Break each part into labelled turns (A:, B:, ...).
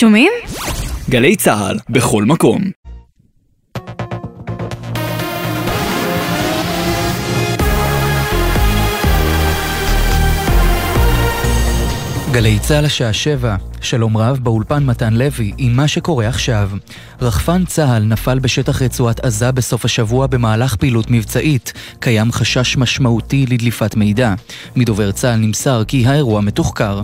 A: שומעים?
B: גלי צה"ל, בכל מקום.
C: גלי צה"ל השעה שבע, שלום רב באולפן מתן לוי עם מה שקורה עכשיו. רחפן צה"ל נפל בשטח רצועת עזה בסוף השבוע במהלך פעילות מבצעית. קיים חשש משמעותי לדליפת מידע. מדובר צה"ל נמסר כי האירוע מתוחקר.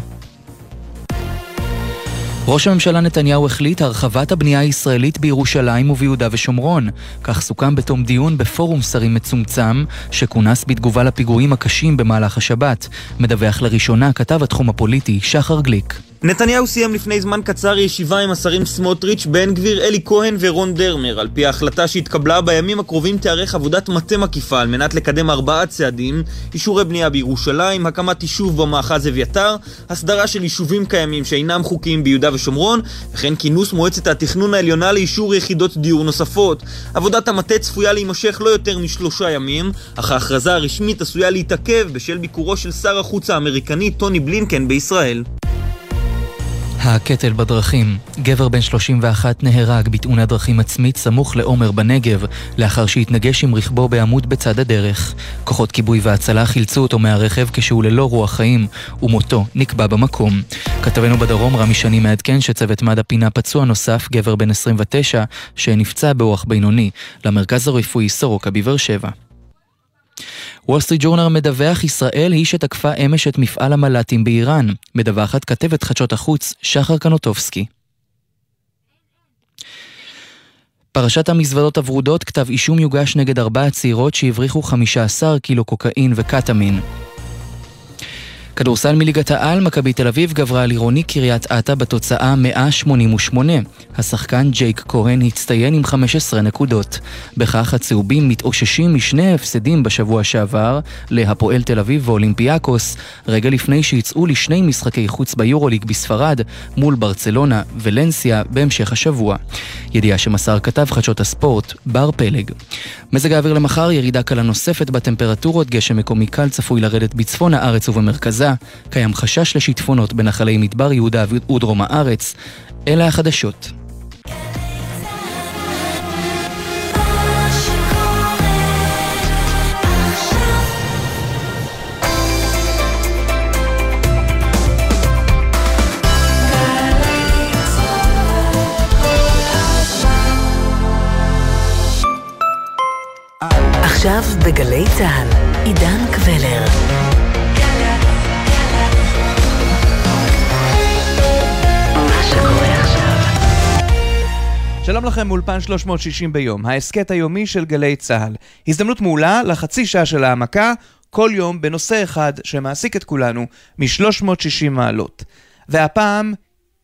C: ראש הממשלה נתניהו החליט הרחבת הבנייה הישראלית בירושלים וביהודה ושומרון. כך סוכם בתום דיון בפורום שרים מצומצם, שכונס בתגובה לפיגועים הקשים במהלך השבת. מדווח לראשונה כתב התחום הפוליטי שחר גליק.
D: נתניהו סיים לפני זמן קצר ישיבה עם השרים סמוטריץ', בן גביר, אלי כהן ורון דרמר. על פי ההחלטה שהתקבלה, בימים הקרובים תיערך עבודת מטה מקיפה על מנת לקדם ארבעה צעדים, אישורי בנייה בירושלים, הקמת יישוב במאחז אביתר, הסדרה של יישובים קיימים שאינם חוקיים ביהודה ושומרון, וכן כינוס מועצת התכנון העליונה לאישור יחידות דיור נוספות. עבודת המטה צפויה להימשך לא יותר משלושה ימים, אך ההכרזה הרשמית עשויה להתעכב בשל ביקורו של שר החוץ האמריקני טוני בלינקן בישראל.
C: הקטל בדרכים. גבר בן 31 נהרג בתאונת דרכים עצמית סמוך לעומר בנגב, לאחר שהתנגש עם רכבו בעמוד בצד הדרך. כוחות כיבוי והצלה חילצו אותו מהרכב כשהוא ללא רוח חיים, ומותו נקבע במקום. כתבנו בדרום רמי שני מעדכן שצוות מד"א פינה פצוע נוסף, גבר בן 29, שנפצע באורח בינוני, למרכז הרפואי סורוקה בבאר שבע. וול סטריט ג'ורנר מדווח ישראל היא שתקפה אמש את מפעל המל"טים באיראן. מדווחת כתבת חדשות החוץ שחר קנוטובסקי. פרשת המזוודות הוורודות, כתב אישום יוגש נגד ארבע צעירות שהבריחו 15 קילו קוקאין וקטמין. כדורסל מליגת העל, מכבי תל אביב גברה על עירוני קריית אתא בתוצאה 188. השחקן ג'ייק כהן הצטיין עם 15 נקודות. בכך הצהובים מתאוששים משני ההפסדים בשבוע שעבר להפועל תל אביב ואולימפיאקוס, רגע לפני שיצאו לשני משחקי חוץ ביורוליג בספרד מול ברצלונה ולנסיה בהמשך השבוע. ידיעה שמסר כתב חדשות הספורט, בר פלג. מזג האוויר למחר, ירידה קלה נוספת בטמפרטורות, גשם מקומי קל צפוי לרדת בצפון הארץ ובמרכזה. קיים חשש לשיטפונות בנחלי מדבר יהודה ודרום הארץ. אלה החדשות.
E: עכשיו בגלי צה"ל, עידן קבלר.
F: שלום לכם מאולפן 360 ביום, ההסכת היומי של גלי צה"ל. הזדמנות מעולה לחצי שעה של העמקה, כל יום בנושא אחד שמעסיק את כולנו מ-360 מעלות. והפעם,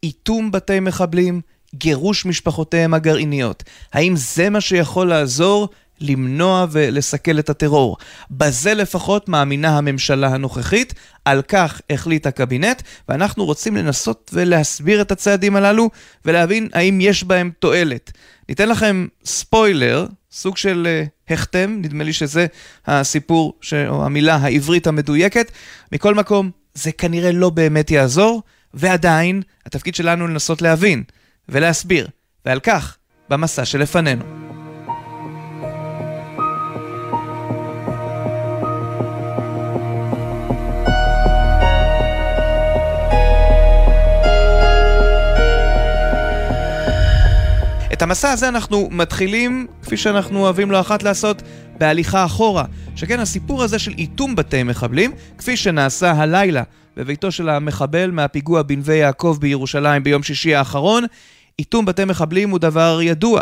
F: איתום בתי מחבלים, גירוש משפחותיהם הגרעיניות. האם זה מה שיכול לעזור למנוע ולסכל את הטרור. בזה לפחות מאמינה הממשלה הנוכחית, על כך החליט הקבינט, ואנחנו רוצים לנסות ולהסביר את הצעדים הללו ולהבין האם יש בהם תועלת. ניתן לכם ספוילר, סוג של uh, החתם, נדמה לי שזה הסיפור, ש... או המילה העברית המדויקת. מכל מקום, זה כנראה לא באמת יעזור, ועדיין, התפקיד שלנו לנסות להבין ולהסביר, ועל כך, במסע שלפנינו. את המסע הזה אנחנו מתחילים, כפי שאנחנו אוהבים לא אחת לעשות, בהליכה אחורה. שכן הסיפור הזה של איתום בתי מחבלים, כפי שנעשה הלילה בביתו של המחבל מהפיגוע בנווה יעקב בירושלים ביום שישי האחרון, איתום בתי מחבלים הוא דבר ידוע.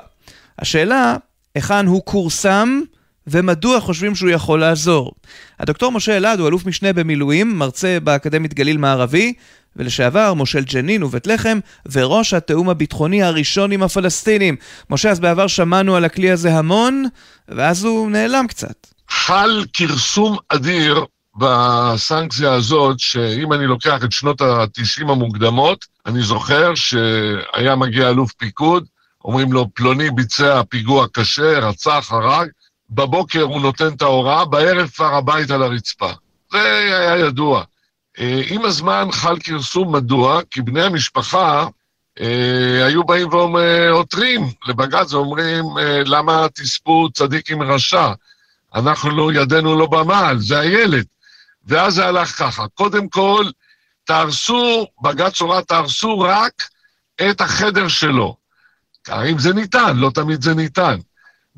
F: השאלה, היכן הוא כורסם ומדוע חושבים שהוא יכול לעזור. הדוקטור משה אלעד הוא אלוף משנה במילואים, מרצה באקדמית גליל מערבי, ולשעבר מושל ג'נין ובית לחם, וראש התאום הביטחוני הראשון עם הפלסטינים. משה, אז בעבר שמענו על הכלי הזה המון, ואז הוא נעלם קצת.
G: חל כרסום אדיר בסנקציה הזאת, שאם אני לוקח את שנות ה-90 המוקדמות, אני זוכר שהיה מגיע אלוף פיקוד, אומרים לו, פלוני ביצע פיגוע קשה, רצח, הרג, בבוקר הוא נותן את ההוראה, בערב כבר הביתה לרצפה. זה היה ידוע. אה, עם הזמן חל כרסום, מדוע? כי בני המשפחה אה, היו באים ועותרים לבג"ץ ואומרים, אה, למה תספו צדיק עם רשע? אנחנו לא, ידינו לא במעל, זה הילד. ואז זה הלך ככה, קודם כל, תהרסו, בג"ץ הורה, תהרסו רק את החדר שלו. אם זה ניתן, לא תמיד זה ניתן.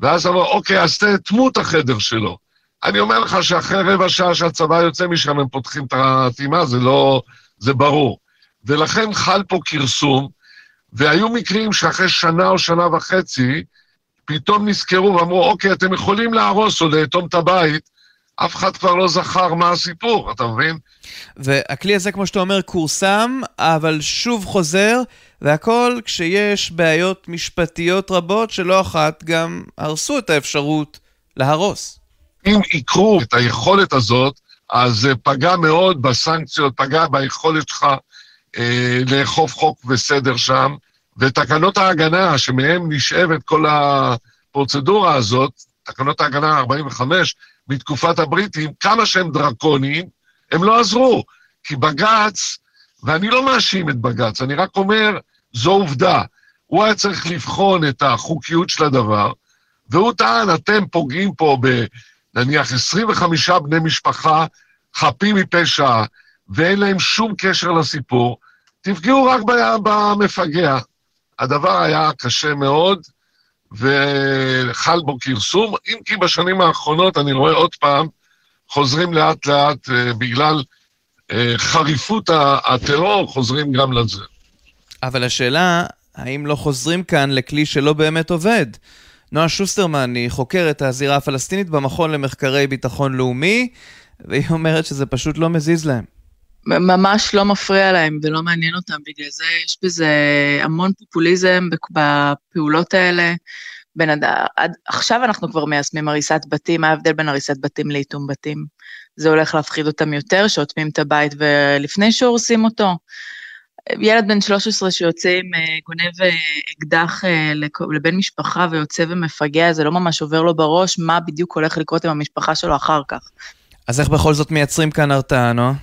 G: ואז אמרו, אוקיי, אז תאטמו את החדר שלו. אני אומר לך שאחרי רבע שעה שהצבא יוצא משם, הם פותחים את האטימה, זה לא... זה ברור. ולכן חל פה כרסום, והיו מקרים שאחרי שנה או שנה וחצי, פתאום נזכרו ואמרו, אוקיי, אתם יכולים להרוס או לאטום את הבית, אף אחד כבר לא זכר מה הסיפור, אתה מבין?
F: והכלי הזה, כמו שאתה אומר, כורסם, אבל שוב חוזר, והכל כשיש בעיות משפטיות רבות שלא אחת גם הרסו את האפשרות להרוס.
G: אם יקרו את היכולת הזאת, אז זה פגע מאוד בסנקציות, פגע ביכולת שלך אה, לאכוף חוק וסדר שם, ותקנות ההגנה, שמהן נשאבת כל הפרוצדורה הזאת, תקנות ההגנה 45 מתקופת הבריטים, כמה שהם דרקוניים, הם לא עזרו. כי בג"ץ, ואני לא מאשים את בג"ץ, אני רק אומר, זו עובדה. הוא היה צריך לבחון את החוקיות של הדבר, והוא טען, אתם פוגעים פה בנניח 25 בני משפחה חפים מפשע, ואין להם שום קשר לסיפור, תפגעו רק במפגע. הדבר היה קשה מאוד, וחל בו כרסום, אם כי בשנים האחרונות אני רואה עוד פעם, חוזרים לאט לאט אה, בגלל אה, חריפות הטרור, חוזרים גם לזה.
F: אבל השאלה, האם לא חוזרים כאן לכלי שלא באמת עובד? נועה שוסטרמן היא חוקרת הזירה הפלסטינית במכון למחקרי ביטחון לאומי, והיא אומרת שזה פשוט לא מזיז להם.
A: ממש לא מפריע להם ולא מעניין אותם, בגלל זה יש בזה המון פופוליזם בפעולות האלה. בין עד, עד, עכשיו אנחנו כבר מיישמים הריסת בתים, מה ההבדל בין הריסת בתים לאיטום בתים? זה הולך להפחיד אותם יותר, שאוטמים את הבית ולפני שהורסים אותו. ילד בן 13 שיוצא עם אה, גונב אה, אקדח אה, לבן משפחה ויוצא ומפגע, זה לא ממש עובר לו בראש מה בדיוק הולך לקרות עם המשפחה שלו אחר כך.
F: אז איך בכל זאת מייצרים כאן הרתעה, נועה?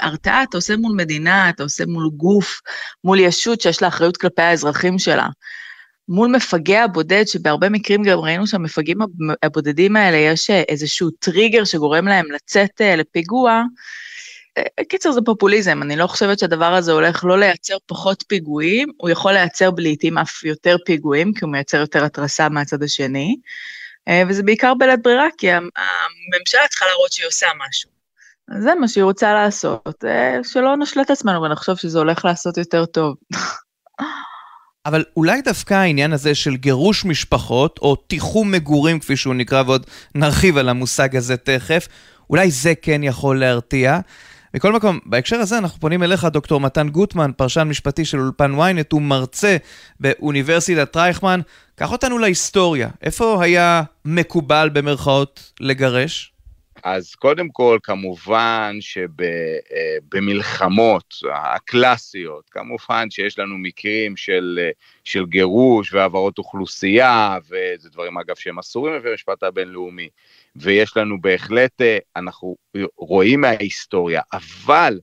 A: הרתעה אתה עושה מול מדינה, אתה עושה מול גוף, מול ישות שיש לה אחריות כלפי האזרחים שלה. מול מפגע בודד, שבהרבה מקרים גם ראינו שהמפגעים הבודדים האלה, יש איזשהו טריגר שגורם להם לצאת לפיגוע, אה, קיצר זה פופוליזם, אני לא חושבת שהדבר הזה הולך לא לייצר פחות פיגועים, הוא יכול לייצר לעיתים אף יותר פיגועים, כי הוא מייצר יותר התרסה מהצד השני, אה, וזה בעיקר בלית ברירה, כי הממשלה צריכה להראות שהיא עושה משהו. זה מה שהיא רוצה לעשות, אה, שלא נשלט עצמנו ונחשוב שזה הולך לעשות יותר טוב.
F: אבל אולי דווקא העניין הזה של גירוש משפחות, או תיחום מגורים כפי שהוא נקרא, ועוד נרחיב על המושג הזה תכף, אולי זה כן יכול להרתיע. מכל מקום, בהקשר הזה אנחנו פונים אליך, דוקטור מתן גוטמן, פרשן משפטי של אולפן ynet, הוא מרצה באוניברסיטת רייכמן. קח אותנו להיסטוריה, איפה היה מקובל במרכאות לגרש?
H: אז קודם כל, כמובן שבמלחמות הקלאסיות, כמובן שיש לנו מקרים של, של גירוש והעברות אוכלוסייה, וזה דברים אגב שהם אסורים לפי המשפט הבינלאומי. ויש לנו בהחלט, אה, אנחנו רואים מההיסטוריה, אבל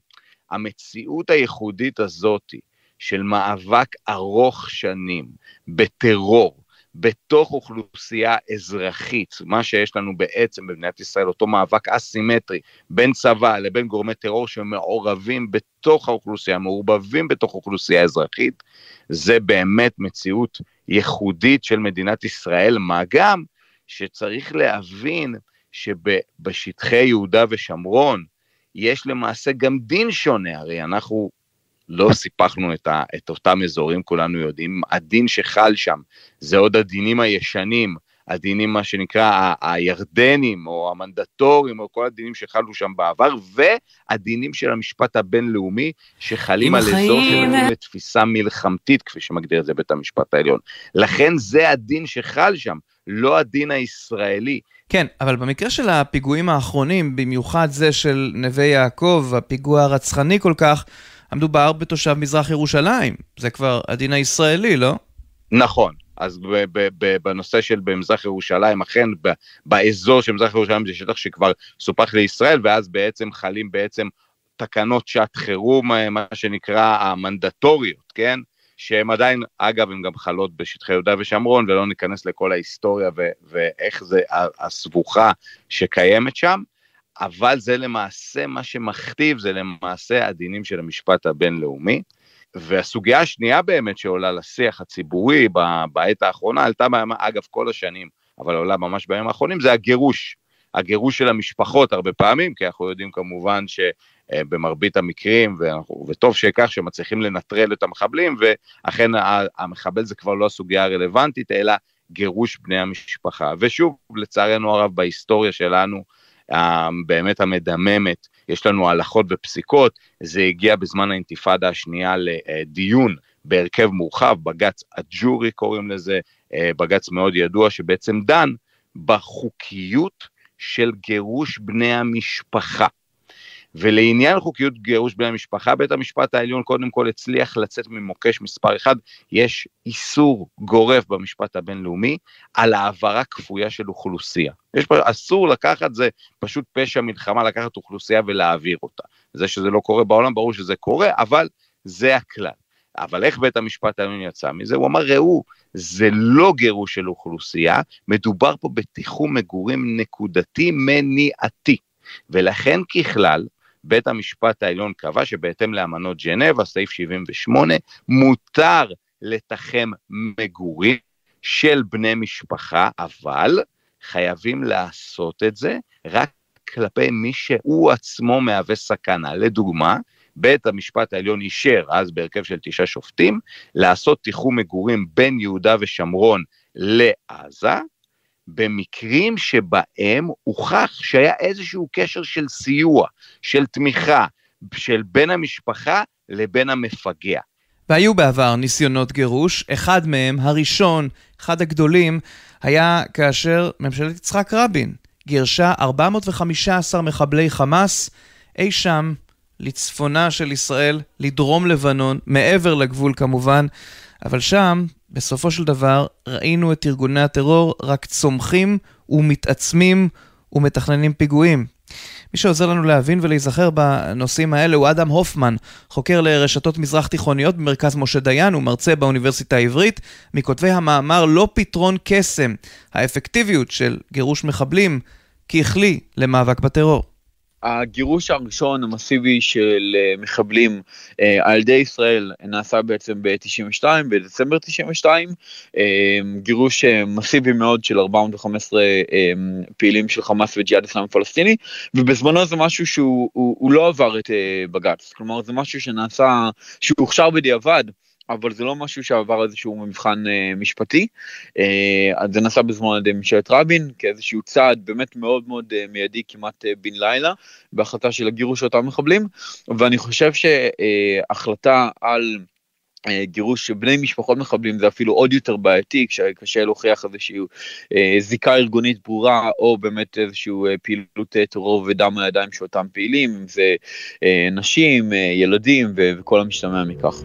H: המציאות הייחודית הזאת של מאבק ארוך שנים בטרור, בתוך אוכלוסייה אזרחית, מה שיש לנו בעצם במדינת ישראל, אותו מאבק אסימטרי בין צבא לבין גורמי טרור שמעורבים בתוך האוכלוסייה, מעורבבים בתוך אוכלוסייה אזרחית, זה באמת מציאות ייחודית של מדינת ישראל, מה גם שצריך להבין שבשטחי יהודה ושומרון יש למעשה גם דין שונה, הרי אנחנו לא סיפחנו את, ה, את אותם אזורים, כולנו יודעים, הדין שחל שם זה עוד הדינים הישנים, הדינים מה שנקרא הירדנים או המנדטורים או כל הדינים שחלו שם בעבר והדינים של המשפט הבינלאומי שחלים על אזור שנותנים לתפיסה מלחמתית כפי שמגדיר את זה בית המשפט העליון. לכן זה הדין שחל שם, לא הדין הישראלי.
F: כן, אבל במקרה של הפיגועים האחרונים, במיוחד זה של נווה יעקב, הפיגוע הרצחני כל כך, המדובר בתושב מזרח ירושלים. זה כבר הדין הישראלי, לא?
H: נכון. אז בנושא של במזרח ירושלים, אכן באזור של מזרח ירושלים זה שטח שכבר סופח לישראל, ואז בעצם חלים בעצם תקנות שעת חירום, מה שנקרא המנדטוריות, כן? שהן עדיין, אגב, הן גם חלות בשטחי יהודה ושומרון, ולא ניכנס לכל ההיסטוריה ו- ואיך זה הסבוכה שקיימת שם, אבל זה למעשה מה שמכתיב, זה למעשה הדינים של המשפט הבינלאומי. והסוגיה השנייה באמת שעולה לשיח הציבורי בעת האחרונה, עלתה, אגב, כל השנים, אבל עולה ממש בימים האחרונים, זה הגירוש. הגירוש של המשפחות הרבה פעמים, כי אנחנו יודעים כמובן שבמרבית המקרים, ואנחנו, וטוב שכך, שמצליחים לנטרל את המחבלים, ואכן המחבל זה כבר לא הסוגיה הרלוונטית, אלא גירוש בני המשפחה. ושוב, לצערנו הרב, בהיסטוריה שלנו, באמת המדממת, יש לנו הלכות ופסיקות, זה הגיע בזמן האינתיפאדה השנייה לדיון בהרכב מורחב, בג"ץ אג'ורי קוראים לזה, בג"ץ מאוד ידוע שבעצם דן בחוקיות של גירוש בני המשפחה. ולעניין חוקיות גירוש בני המשפחה, בית המשפט העליון קודם כל הצליח לצאת ממוקש מספר אחד, יש איסור גורף במשפט הבינלאומי על העברה כפויה של אוכלוסייה. יש פה, אסור לקחת, זה פשוט פשע מלחמה לקחת אוכלוסייה ולהעביר אותה. זה שזה לא קורה בעולם, ברור שזה קורה, אבל זה הכלל. אבל איך בית המשפט העליון יצא מזה? הוא אמר, ראו, זה לא גירוש של אוכלוסייה, מדובר פה בתיחום מגורים נקודתי מניעתי. ולכן ככלל, בית המשפט העליון קבע שבהתאם לאמנות ג'נבה, סעיף 78, מותר לתחם מגורים של בני משפחה, אבל חייבים לעשות את זה רק כלפי מי שהוא עצמו מהווה סכנה. לדוגמה, בית המשפט העליון אישר, אז בהרכב של תשעה שופטים, לעשות תיחום מגורים בין יהודה ושומרון לעזה, במקרים שבהם הוכח שהיה איזשהו קשר של סיוע, של תמיכה, של בין המשפחה לבין המפגע.
F: והיו בעבר ניסיונות גירוש, אחד מהם, הראשון, אחד הגדולים, היה כאשר ממשלת יצחק רבין גירשה 415 מחבלי חמאס אי שם לצפונה של ישראל, לדרום לבנון, מעבר לגבול כמובן, אבל שם, בסופו של דבר, ראינו את ארגוני הטרור רק צומחים ומתעצמים ומתכננים פיגועים. מי שעוזר לנו להבין ולהיזכר בנושאים האלה הוא אדם הופמן, חוקר לרשתות מזרח תיכוניות במרכז משה דיין ומרצה באוניברסיטה העברית, מכותבי המאמר לא פתרון קסם, האפקטיביות של גירוש מחבלים ככלי למאבק בטרור.
I: הגירוש הראשון המסיבי של uh, מחבלים uh, על ידי ישראל נעשה בעצם ב-92, בדצמבר 92, uh, גירוש מסיבי מאוד של 415 uh, פעילים של חמאס וג'יהאד אסלאמי פלסטיני, ובזמנו זה משהו שהוא הוא, הוא לא עבר את בג"ץ, כלומר זה משהו שנעשה, שהוא הוכשר בדיעבד. אבל זה לא משהו שעבר איזשהו מבחן אה, משפטי. אה, זה נעשה בזמן על ידי ממשלת רבין כאיזשהו צעד באמת מאוד מאוד אה, מיידי כמעט אה, בן לילה בהחלטה של הגירוש אותם מחבלים ואני חושב שהחלטה על אה, גירוש של בני משפחות מחבלים זה אפילו עוד יותר בעייתי כשקשה להוכיח איזושהי אה, זיקה ארגונית ברורה או באמת איזושהי אה, פעילות טרור ודם על הידיים של אותם פעילים אם זה נשים, ילדים וכל המשתמע מכך.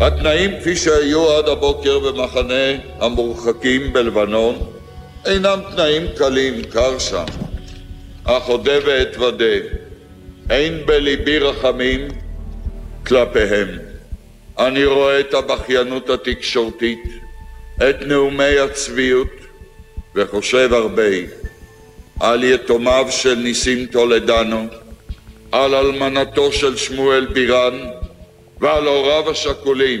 J: התנאים כפי שהיו עד הבוקר במחנה המורחקים בלבנון אינם תנאים קלים, קר שם. אך אודה ואתוודה, אין בליבי רחמים כלפיהם. אני רואה את הבכיינות התקשורתית, את נאומי הצביעות, וחושב הרבה על יתומיו של ניסים טולדנו, על אלמנתו של שמואל בירן, ועל הוריו השכולים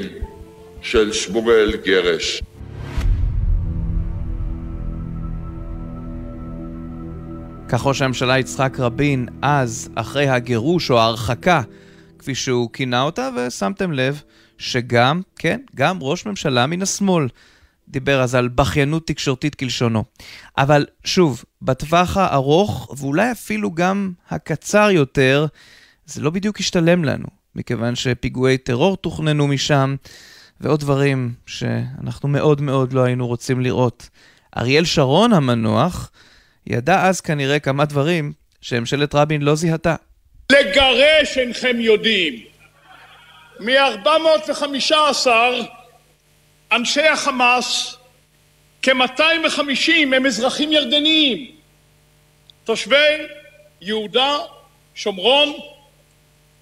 J: של שמואל גרש.
F: כך ראש הממשלה יצחק רבין אז, אחרי הגירוש או ההרחקה, כפי שהוא כינה אותה, ושמתם לב שגם, כן, גם ראש ממשלה מן השמאל דיבר אז על בכיינות תקשורתית כלשונו. אבל שוב, בטווח הארוך, ואולי אפילו גם הקצר יותר, זה לא בדיוק השתלם לנו. מכיוון שפיגועי טרור תוכננו משם, ועוד דברים שאנחנו מאוד מאוד לא היינו רוצים לראות. אריאל שרון המנוח ידע אז כנראה כמה דברים שממשלת רבין לא זיהתה.
K: לגרש אינכם יודעים. מ-415 אנשי החמאס, כ-250 הם אזרחים ירדניים, תושבי יהודה, שומרון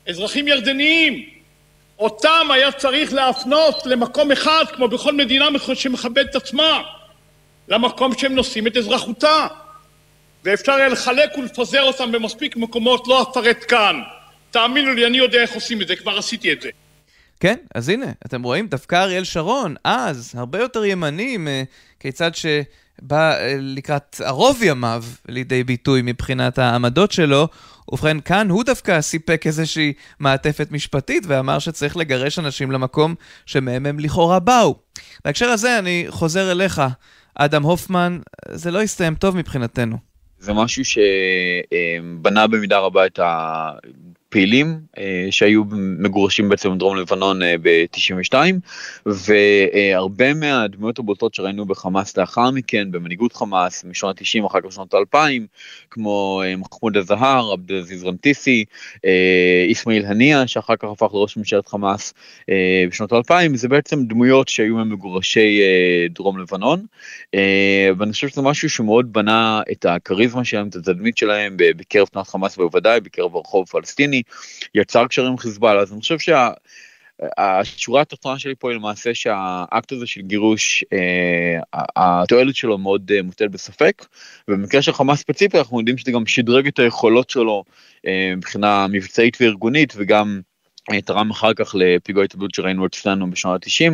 K: אזרחים ירדניים. אותם היה צריך להפנות למקום אחד, כמו בכל מדינה שמכבדת עצמה, למקום שהם נושאים את אזרחותה. ואפשר היה לחלק ולפזר אותם במספיק מקומות, לא אפרט כאן. תאמינו לי, אני יודע איך עושים את זה, כבר עשיתי את זה.
F: כן, אז הנה, אתם רואים, דווקא אריאל שרון, אז, הרבה יותר ימני, כיצד שבא אה, לקראת ערוב ימיו לידי ביטוי מבחינת העמדות שלו, ובכן, כאן הוא דווקא סיפק איזושהי מעטפת משפטית ואמר שצריך לגרש אנשים למקום שמהם הם לכאורה באו. בהקשר הזה אני חוזר אליך, אדם הופמן, זה לא הסתיים טוב מבחינתנו.
I: זה משהו שבנה במידה רבה את פעילים אה, שהיו מגורשים בעצם בדרום לבנון אה, ב-92 והרבה מהדמויות הבולטות שראינו בחמאס לאחר מכן במנהיגות חמאס משנות ה-90 אחר כך שנות ה-2000 כמו אה, מחמוד א-זהר, עבד אל-עזיז רנטיסי, איסמעיל הנייה שאחר כך הפך לראש ממשלת חמאס בשנות ה-2000 זה בעצם דמויות שהיו ממגורשי דרום לבנון ואני חושב שזה משהו שמאוד בנה את הכריזמה שלהם את התדמית שלהם בקרב תנועת חמאס בוודאי בקרב הרחוב הפלסטיני יצר קשרים עם חיזבאללה, אז אני חושב שהשורה התחתונה שלי פה היא למעשה שהאקט הזה של גירוש, אה, התועלת שלו מאוד אה, מוטלת בספק, ובמקרה של חמאס ספציפי אנחנו יודעים שזה גם שדרג את היכולות שלו אה, מבחינה מבצעית וארגונית וגם תרם אחר כך לפיגוע התאבדות שראינו אצלנו בשנות ה-90,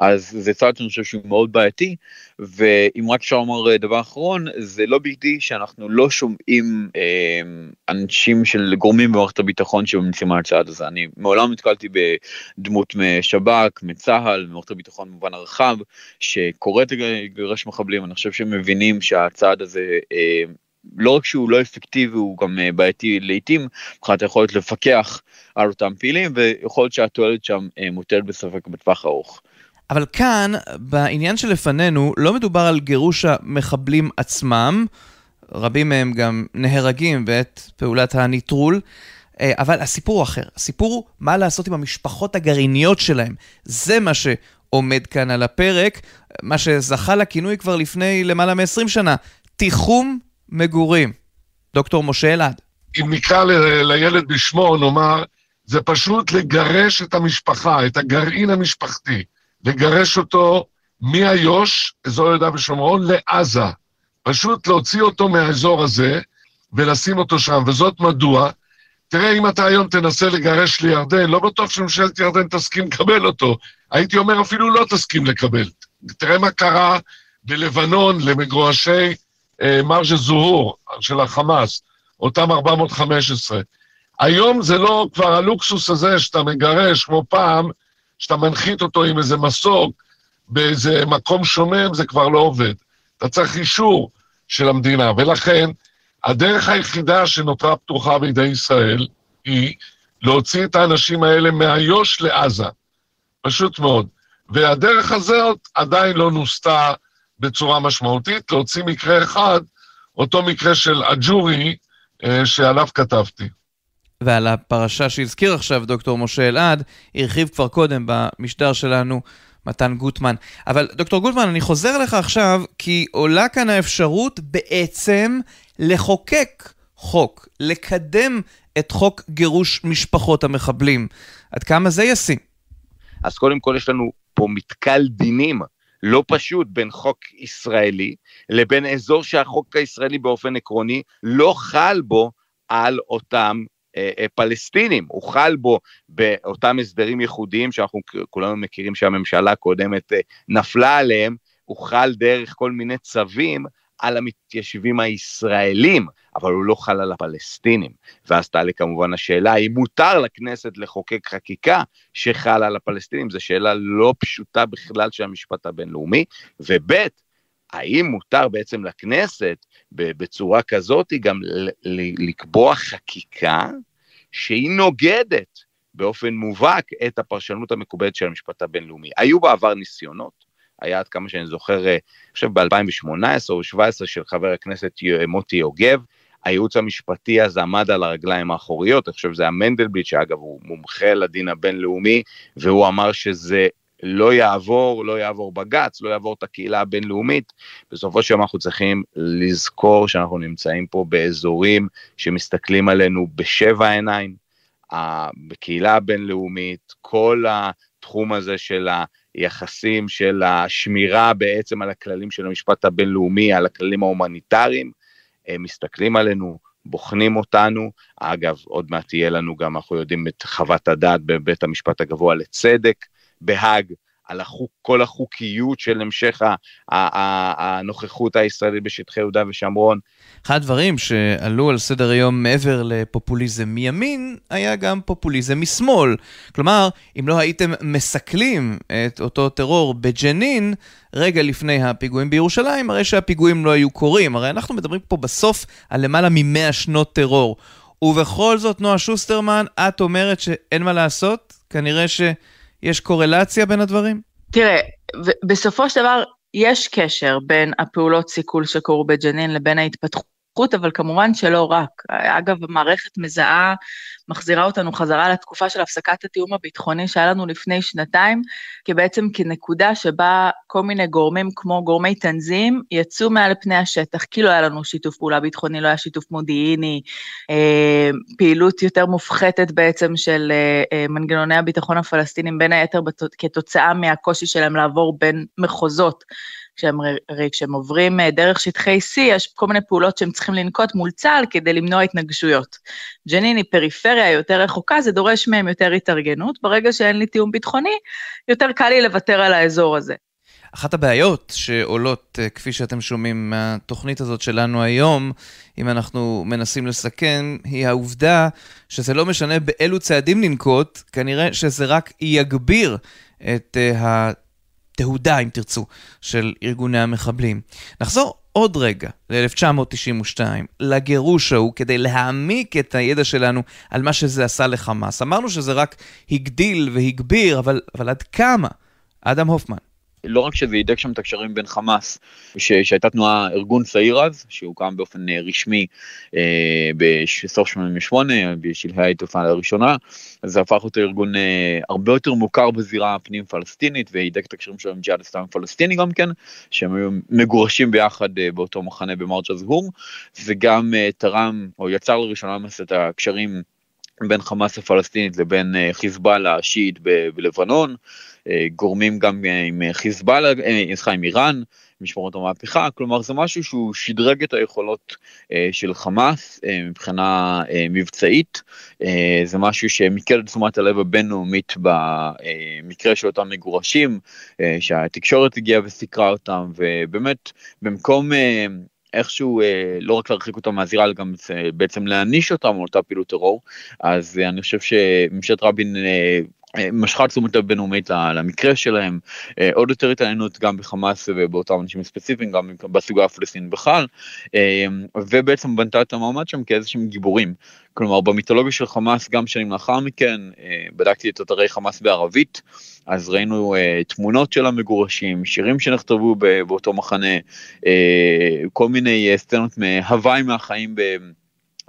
I: אז זה צעד שאני חושב שהוא מאוד בעייתי, ואם רק אפשר לומר אה, דבר אחרון, זה לא בכדי שאנחנו לא שומעים אה, אנשים של גורמים במערכת הביטחון שממליצים על הצעד הזה. אני מעולם נתקלתי בדמות משב"כ, מצה"ל, ממערכת הביטחון במובן הרחב, שקוראת לגרש מחבלים, אני חושב שהם מבינים שהצעד הזה אה, לא רק שהוא לא אפקטיבי, הוא גם אה, בעייתי לעיתים, מבחינת היכולת לפקח על אותם פעילים, ויכול להיות שהתועלת שם אה, מוטלת בספק בטווח ארוך.
F: אבל כאן, בעניין שלפנינו, לא מדובר על גירוש המחבלים עצמם, רבים מהם גם נהרגים בעת פעולת הניטרול, אה, אבל הסיפור אחר. הסיפור הוא מה לעשות עם המשפחות הגרעיניות שלהם. זה מה שעומד כאן על הפרק, מה שזכה לכינוי כבר לפני למעלה מ-20 שנה, תיחום מגורים. דוקטור משה אלעד.
G: אם נקרא לילד בשמו, נאמר, זה פשוט לגרש את המשפחה, את הגרעין המשפחתי. לגרש אותו מאיו"ש, אזור יהודה ושומרון, לעזה. פשוט להוציא אותו מהאזור הזה ולשים אותו שם. וזאת מדוע? תראה, אם אתה היום תנסה לגרש לירדן, לא בטוח שממשלת ירדן תסכים לקבל אותו. הייתי אומר, אפילו לא תסכים לקבל. תראה מה קרה בלבנון למגורשי מרג'ה זוהור של החמאס, אותם 415. היום זה לא כבר הלוקסוס הזה שאתה מגרש, כמו פעם, שאתה מנחית אותו עם איזה מסוק באיזה מקום שומם, זה כבר לא עובד. אתה צריך אישור של המדינה, ולכן הדרך היחידה שנותרה פתוחה בידי ישראל היא להוציא את האנשים האלה מאיו"ש לעזה. פשוט מאוד. והדרך הזאת עדיין לא נוסתה בצורה משמעותית, להוציא מקרה אחד, אותו מקרה של אג'ורי, אה, שעליו כתבתי.
F: ועל הפרשה שהזכיר עכשיו דוקטור משה אלעד, הרחיב כבר קודם במשדר שלנו מתן גוטמן. אבל דוקטור גוטמן, אני חוזר אליך עכשיו, כי עולה כאן האפשרות בעצם לחוקק חוק, לקדם את חוק גירוש משפחות המחבלים. עד כמה זה ישים?
H: אז קודם כל יש לנו פה מתקל דינים לא פשוט בין חוק ישראלי לבין אזור שהחוק הישראלי באופן עקרוני לא חל בו על אותם אה, אה, פלסטינים, הוא חל בו באותם הסדרים ייחודיים שאנחנו כולנו מכירים שהממשלה הקודמת אה, נפלה עליהם, הוא חל דרך כל מיני צווים על המתיישבים הישראלים, אבל הוא לא חל על הפלסטינים. ואז תעלה כמובן השאלה, האם מותר לכנסת לחוקק חקיקה שחל על הפלסטינים? זו שאלה לא פשוטה בכלל של המשפט הבינלאומי. וב', האם מותר בעצם לכנסת בצורה כזאת גם לקבוע חקיקה שהיא נוגדת באופן מובהק את הפרשנות המקובלת של המשפט הבינלאומי. היו בעבר ניסיונות, היה עד כמה שאני זוכר, אה, אני חושב ב-2018 או 2017 של חבר הכנסת מוטי יוגב, הייעוץ המשפטי אז עמד על הרגליים האחוריות, אני חושב שזה היה מנדלבליט, שאגב הוא מומחה לדין הבינלאומי, והוא אמר שזה לא יעבור, לא יעבור בג"ץ, לא יעבור את הקהילה הבינלאומית. בסופו של דבר אנחנו צריכים לזכור שאנחנו נמצאים פה באזורים שמסתכלים עלינו בשבע עיניים. בקהילה הבינלאומית, כל התחום הזה של היחסים, של השמירה בעצם על הכללים של המשפט הבינלאומי, על הכללים ההומניטריים, הם מסתכלים עלינו, בוחנים אותנו. אגב, עוד מעט תהיה לנו גם, אנחנו יודעים, את חוות הדעת בבית המשפט הגבוה לצדק בהאג, על החוק, כל החוקיות של המשך הנוכחות הישראלית בשטחי יהודה ושומרון.
F: אחד הדברים שעלו על סדר היום מעבר לפופוליזם מימין, היה גם פופוליזם משמאל. כלומר, אם לא הייתם מסכלים את אותו טרור בג'נין, רגע לפני הפיגועים בירושלים, הרי שהפיגועים לא היו קורים. הרי אנחנו מדברים פה בסוף על למעלה מ-100 שנות טרור. ובכל זאת, נועה שוסטרמן, את אומרת שאין מה לעשות? כנראה ש... יש קורלציה בין הדברים?
A: תראה, בסופו של דבר יש קשר בין הפעולות סיכול שקורו בג'נין לבין ההתפתחות. אבל כמובן שלא רק. אגב, המערכת מזהה, מחזירה אותנו חזרה לתקופה של הפסקת התיאום הביטחוני שהיה לנו לפני שנתיים, כי בעצם כנקודה שבה כל מיני גורמים כמו גורמי תנזים יצאו מעל פני השטח, כי לא היה לנו שיתוף פעולה ביטחוני, לא היה שיתוף מודיעיני, אה, פעילות יותר מופחתת בעצם של אה, אה, מנגנוני הביטחון הפלסטינים, בין היתר כתוצאה מהקושי שלהם לעבור בין מחוזות. כשהם, הרי כשהם עוברים אה, דרך שטחי C, יש כל מיני פעולות שהם צריכים לנקוט מול צה"ל כדי למנוע התנגשויות. ג'נין היא פריפריה יותר רחוקה, זה דורש מהם יותר התארגנות. ברגע שאין לי תיאום ביטחוני, יותר קל לי לוותר על האזור הזה.
F: אחת הבעיות שעולות, אה, כפי שאתם שומעים מהתוכנית הזאת שלנו היום, אם אנחנו מנסים לסכן, היא העובדה שזה לא משנה באילו צעדים ננקוט, כנראה שזה רק יגביר את אה, תהודה, אם תרצו, של ארגוני המחבלים. נחזור עוד רגע ל-1992, לגירוש ההוא, כדי להעמיק את הידע שלנו על מה שזה עשה לחמאס. אמרנו שזה רק הגדיל והגביר, אבל, אבל עד כמה? אדם הופמן.
I: לא רק שזה הידק שם את הקשרים בין חמאס, ש, שהייתה תנועה, ארגון צעיר אז, שהוקם באופן אה, רשמי אה, בסוף 88, בשלהי ההתופעה הראשונה, אז זה הפך אותו ארגון אה, הרבה יותר מוכר בזירה הפנים פלסטינית, והידק את הקשרים שלו עם ג'יהאד אסלאם פלסטיני גם כן, שהם היו מגורשים ביחד אה, באותו מחנה במרג' הזהור, וגם אה, תרם, או יצר לראשונה את הקשרים בין חמאס הפלסטינית לבין אה, חיזבאללה השיעית בלבנון, אה, גורמים גם אה, עם חיזבאללה, סליחה, עם איראן, משמרות המהפכה, כלומר זה משהו שהוא שדרג את היכולות של חמאס מבחינה מבצעית, זה משהו שמיקד את תשומת הלב הבינלאומית במקרה של אותם מגורשים, שהתקשורת הגיעה וסיקרה אותם, ובאמת במקום איכשהו אה, לא רק להרחיק אותם מהזירה, אלא גם אה, בעצם להעניש אותם על אותה פעילות טרור. אז אה, אני חושב שממשלת רבין אה, משכה תשומת לב בינלאומית למקרה שלהם, אה, עוד יותר התעניינות גם בחמאס ובאותם אנשים ספציפיים, גם בסוגיה הפלסטינית בכלל, ובעצם בנתה את המעמד שם כאיזה שהם גיבורים. כלומר במיתולוגיה של חמאס גם שנים לאחר מכן, בדקתי את אתרי חמאס בערבית, אז ראינו תמונות של המגורשים, שירים שנכתבו באותו מחנה, כל מיני סצנות מהוואי מהחיים ב...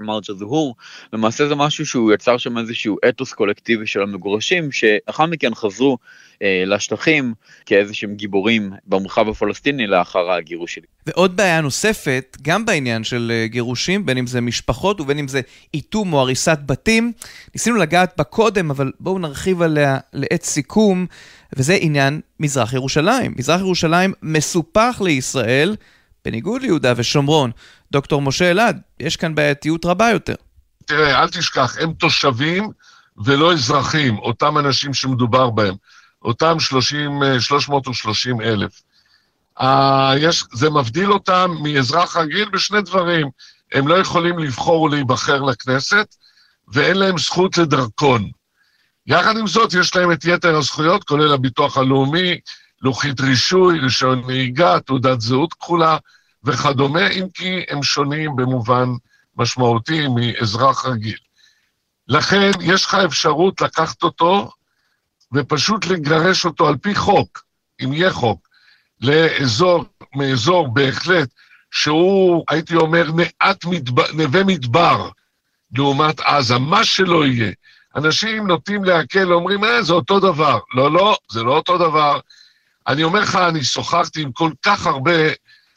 I: מרג' הזהור, למעשה זה משהו שהוא יצר שם איזשהו אתוס קולקטיבי של המגורשים, שאחר מכן חזרו אה, לשטחים כאיזה שהם גיבורים במרחב הפלסטיני לאחר הגירוש שלי.
F: ועוד בעיה נוספת, גם בעניין של אה, גירושים, בין אם זה משפחות ובין אם זה איתום או הריסת בתים, ניסינו לגעת בה קודם, אבל בואו נרחיב עליה לעת סיכום, וזה עניין מזרח ירושלים. מזרח ירושלים מסופח לישראל, בניגוד ליהודה ושומרון. דוקטור משה אלעד, יש כאן בעייתיות רבה יותר.
G: תראה, אל תשכח, הם תושבים ולא אזרחים, אותם אנשים שמדובר בהם, אותם 30, 330 אה, אלף. Uh, יש, זה מבדיל אותם מאזרח רגיל בשני דברים. הם לא יכולים לבחור ולהיבחר לכנסת, ואין להם זכות לדרכון. יחד עם זאת, יש להם את יתר הזכויות, כולל הביטוח הלאומי, לוחית רישוי, רישיון נהיגה, תעודת זהות כחולה, וכדומה, אם כי הם שונים במובן משמעותי מאזרח רגיל. לכן יש לך אפשרות לקחת אותו ופשוט לגרש אותו על פי חוק, אם יהיה חוק, לאזור, מאזור בהחלט, שהוא, הייתי אומר, נעת מדבר, נווה מדבר, לעומת עזה, מה שלא יהיה. אנשים נוטים להקל, אומרים, אה, זה אותו דבר. לא, לא, זה לא אותו דבר. אני אומר לך, אני שוחחתי עם כל כך הרבה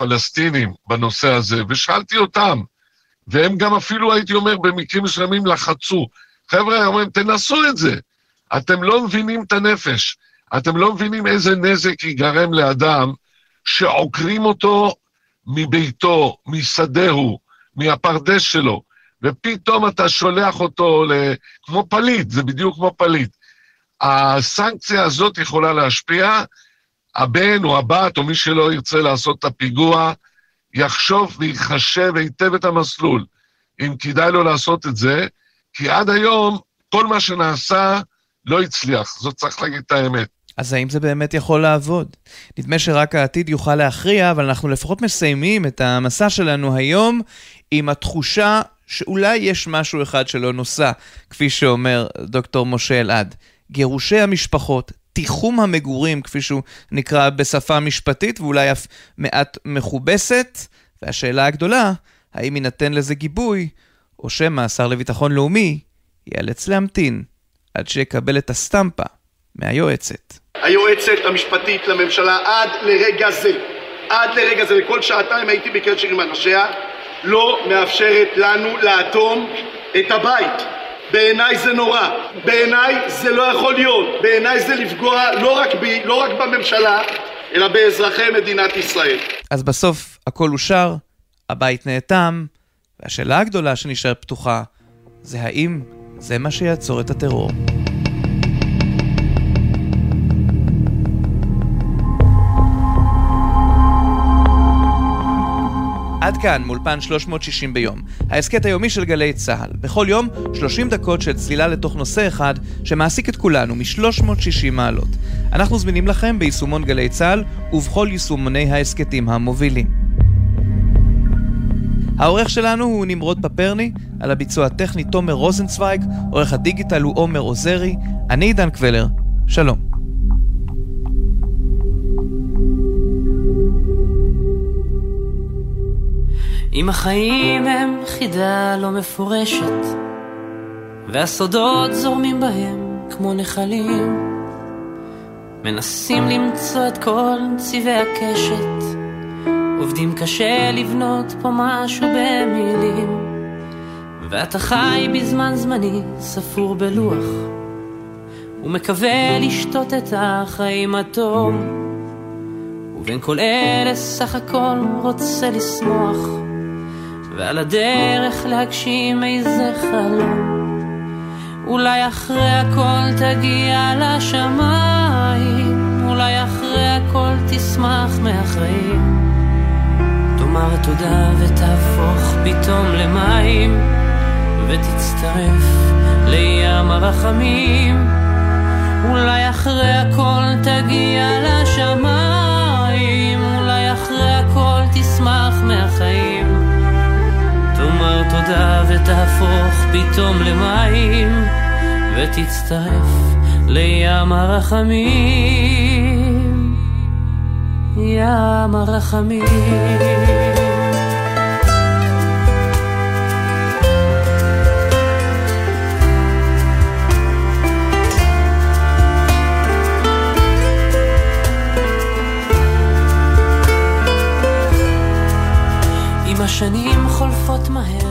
G: פלסטינים בנושא הזה, ושאלתי אותם, והם גם אפילו, הייתי אומר, במקרים מסוימים לחצו. חבר'ה, אומרים, תנסו את זה. אתם לא מבינים את הנפש. אתם לא מבינים איזה נזק ייגרם לאדם שעוקרים אותו מביתו, משדהו, מהפרדס שלו, ופתאום אתה שולח אותו ל... כמו פליט, זה בדיוק כמו פליט. הסנקציה הזאת יכולה להשפיע, הבן או הבת או מי שלא ירצה לעשות את הפיגוע, יחשוב ויחשב היטב את המסלול, אם כדאי לו לעשות את זה, כי עד היום כל מה שנעשה לא הצליח, זאת צריך להגיד את האמת.
F: אז האם זה באמת יכול לעבוד? נדמה שרק העתיד יוכל להכריע, אבל אנחנו לפחות מסיימים את המסע שלנו היום עם התחושה שאולי יש משהו אחד שלא נוסע, כפי שאומר דוקטור משה אלעד. גירושי המשפחות, תיחום המגורים, כפי שהוא נקרא בשפה משפטית, ואולי אף מעט מכובסת, והשאלה הגדולה, האם יינתן לזה גיבוי, או שמא השר לביטחון לאומי ייאלץ להמתין עד שיקבל את הסטמפה מהיועצת.
L: היועצת המשפטית לממשלה עד לרגע זה, עד לרגע זה, וכל שעתיים הייתי בקשר עם אנשיה, לא מאפשרת לנו לאטום את הבית. בעיניי זה נורא, בעיניי זה לא יכול להיות, בעיניי זה לפגוע לא רק בי, לא רק בממשלה, אלא באזרחי מדינת ישראל.
F: אז בסוף הכל אושר, הבית נאטם, והשאלה הגדולה שנשארת פתוחה, זה האם זה מה שיעצור את הטרור. עד כאן, מאולפן 360 ביום. ההסכת היומי של גלי צה"ל. בכל יום, 30 דקות של צלילה לתוך נושא אחד, שמעסיק את כולנו מ-360 מעלות. אנחנו זמינים לכם ביישומון גלי צה"ל ובכל יישומוני ההסכתים המובילים. העורך שלנו הוא נמרוד פפרני, על הביצוע הטכני תומר רוזנצוויג, עורך הדיגיטל הוא עומר עוזרי, אני עידן קבלר, שלום.
M: אם החיים הם חידה לא מפורשת, והסודות זורמים בהם כמו נחלים, מנסים למצוא את כל צבעי הקשת, עובדים קשה לבנות פה משהו במילים, ואתה חי בזמן זמני ספור בלוח, ומקווה לשתות את החיים הטוב, ובין כל אלה סך הכל רוצה לשמוח. ועל הדרך להגשים איזה חלום. אולי אחרי הכל תגיע לשמיים, אולי אחרי הכל תשמח מהחיים. תאמר תודה ותהפוך פתאום למים, ותצטרף לים הרחמים. אולי אחרי הכל תגיע לשמיים, אולי אחרי הכל תשמח מהחיים. תודה ותהפוך פתאום למים ותצטרף לים הרחמים. ים הרחמים. השנים חולפות מהר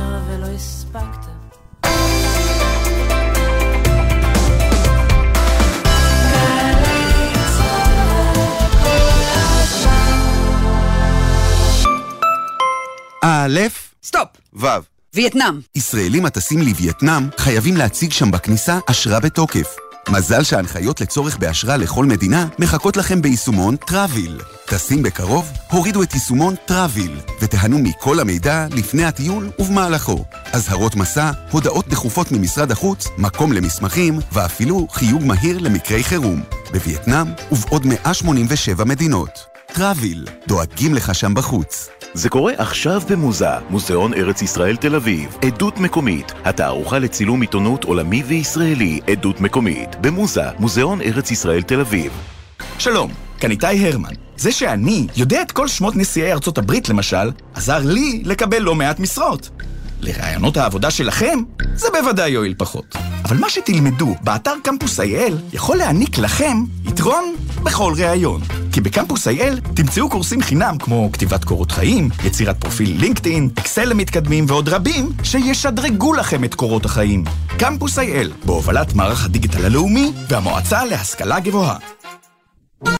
N: א',
O: סטופ.
N: ו'.
O: וייטנאם.
N: ישראלים הטסים לווייטנאם חייבים להציג שם בכניסה אשרה בתוקף. מזל שההנחיות לצורך באשרה לכל מדינה מחכות לכם ביישומון טראביל. טסים בקרוב? הורידו את יישומון טראביל ותיהנו מכל המידע לפני הטיול ובמהלכו. אזהרות מסע, הודעות דחופות ממשרד החוץ, מקום למסמכים ואפילו חיוג מהיר למקרי חירום. בווייטנאם ובעוד 187 מדינות. טראביל, דואגים לך שם בחוץ.
P: זה קורה עכשיו במוזה, מוזיאון ארץ ישראל תל אביב. עדות מקומית, התערוכה לצילום עיתונות עולמי וישראלי, עדות מקומית. במוזה, מוזיאון ארץ ישראל תל אביב.
Q: שלום, כאן איתי הרמן. זה שאני יודע את כל שמות נשיאי ארצות הברית, למשל, עזר לי לקבל לא מעט משרות. לרעיונות העבודה שלכם, זה בוודאי יועיל פחות. אבל מה שתלמדו באתר קמפוס IL יכול להעניק לכם יתרון בכל ראיון. כי בקמפוס אייל תמצאו קורסים חינם כמו כתיבת קורות חיים, יצירת פרופיל לינקדאין, אקסל למתקדמים ועוד רבים שישדרגו לכם את קורות החיים. קמפוס אייל, בהובלת מערך הדיגיטל הלאומי והמועצה להשכלה גבוהה.